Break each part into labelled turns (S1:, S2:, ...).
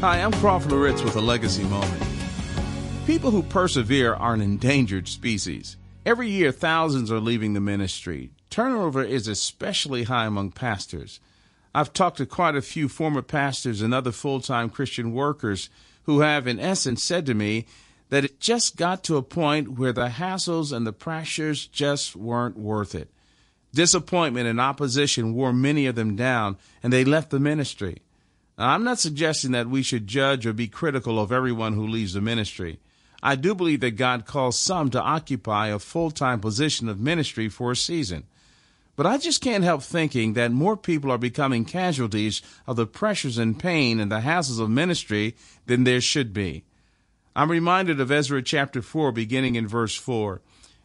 S1: Hi, I'm Crawford Loritts with a legacy moment. People who persevere are an endangered species. Every year, thousands are leaving the ministry. Turnover is especially high among pastors. I've talked to quite a few former pastors and other full time Christian workers who have, in essence, said to me that it just got to a point where the hassles and the pressures just weren't worth it. Disappointment and opposition wore many of them down, and they left the ministry. I'm not suggesting that we should judge or be critical of everyone who leaves the ministry. I do believe that God calls some to occupy a full time position of ministry for a season. But I just can't help thinking that more people are becoming casualties of the pressures and pain and the hassles of ministry than there should be. I'm reminded of Ezra chapter 4, beginning in verse 4.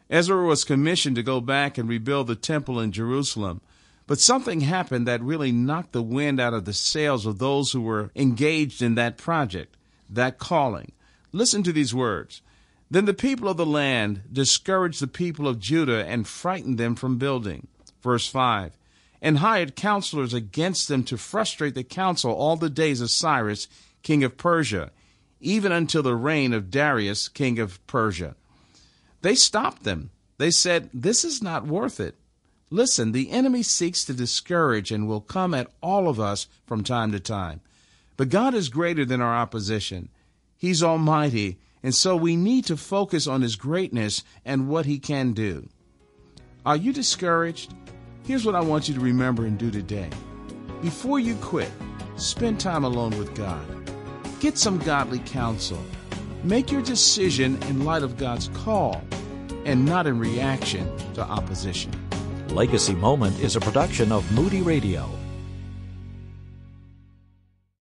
S1: Ezra was commissioned to go back and rebuild the temple in Jerusalem. But something happened that really knocked the wind out of the sails of those who were engaged in that project, that calling. Listen to these words. Then the people of the land discouraged the people of Judah and frightened them from building. Verse 5 And hired counselors against them to frustrate the counsel all the days of Cyrus, king of Persia, even until the reign of Darius, king of Persia. They stopped them. They said, This is not worth it. Listen, the enemy seeks to discourage and will come at all of us from time to time. But God is greater than our opposition. He's almighty, and so we need to focus on His greatness and what He can do. Are you discouraged? Here's what I want you to remember and do today. Before you quit, spend time alone with God. Get some godly counsel. Make your decision in light of God's call and not in reaction to opposition.
S2: Legacy Moment is a production of Moody Radio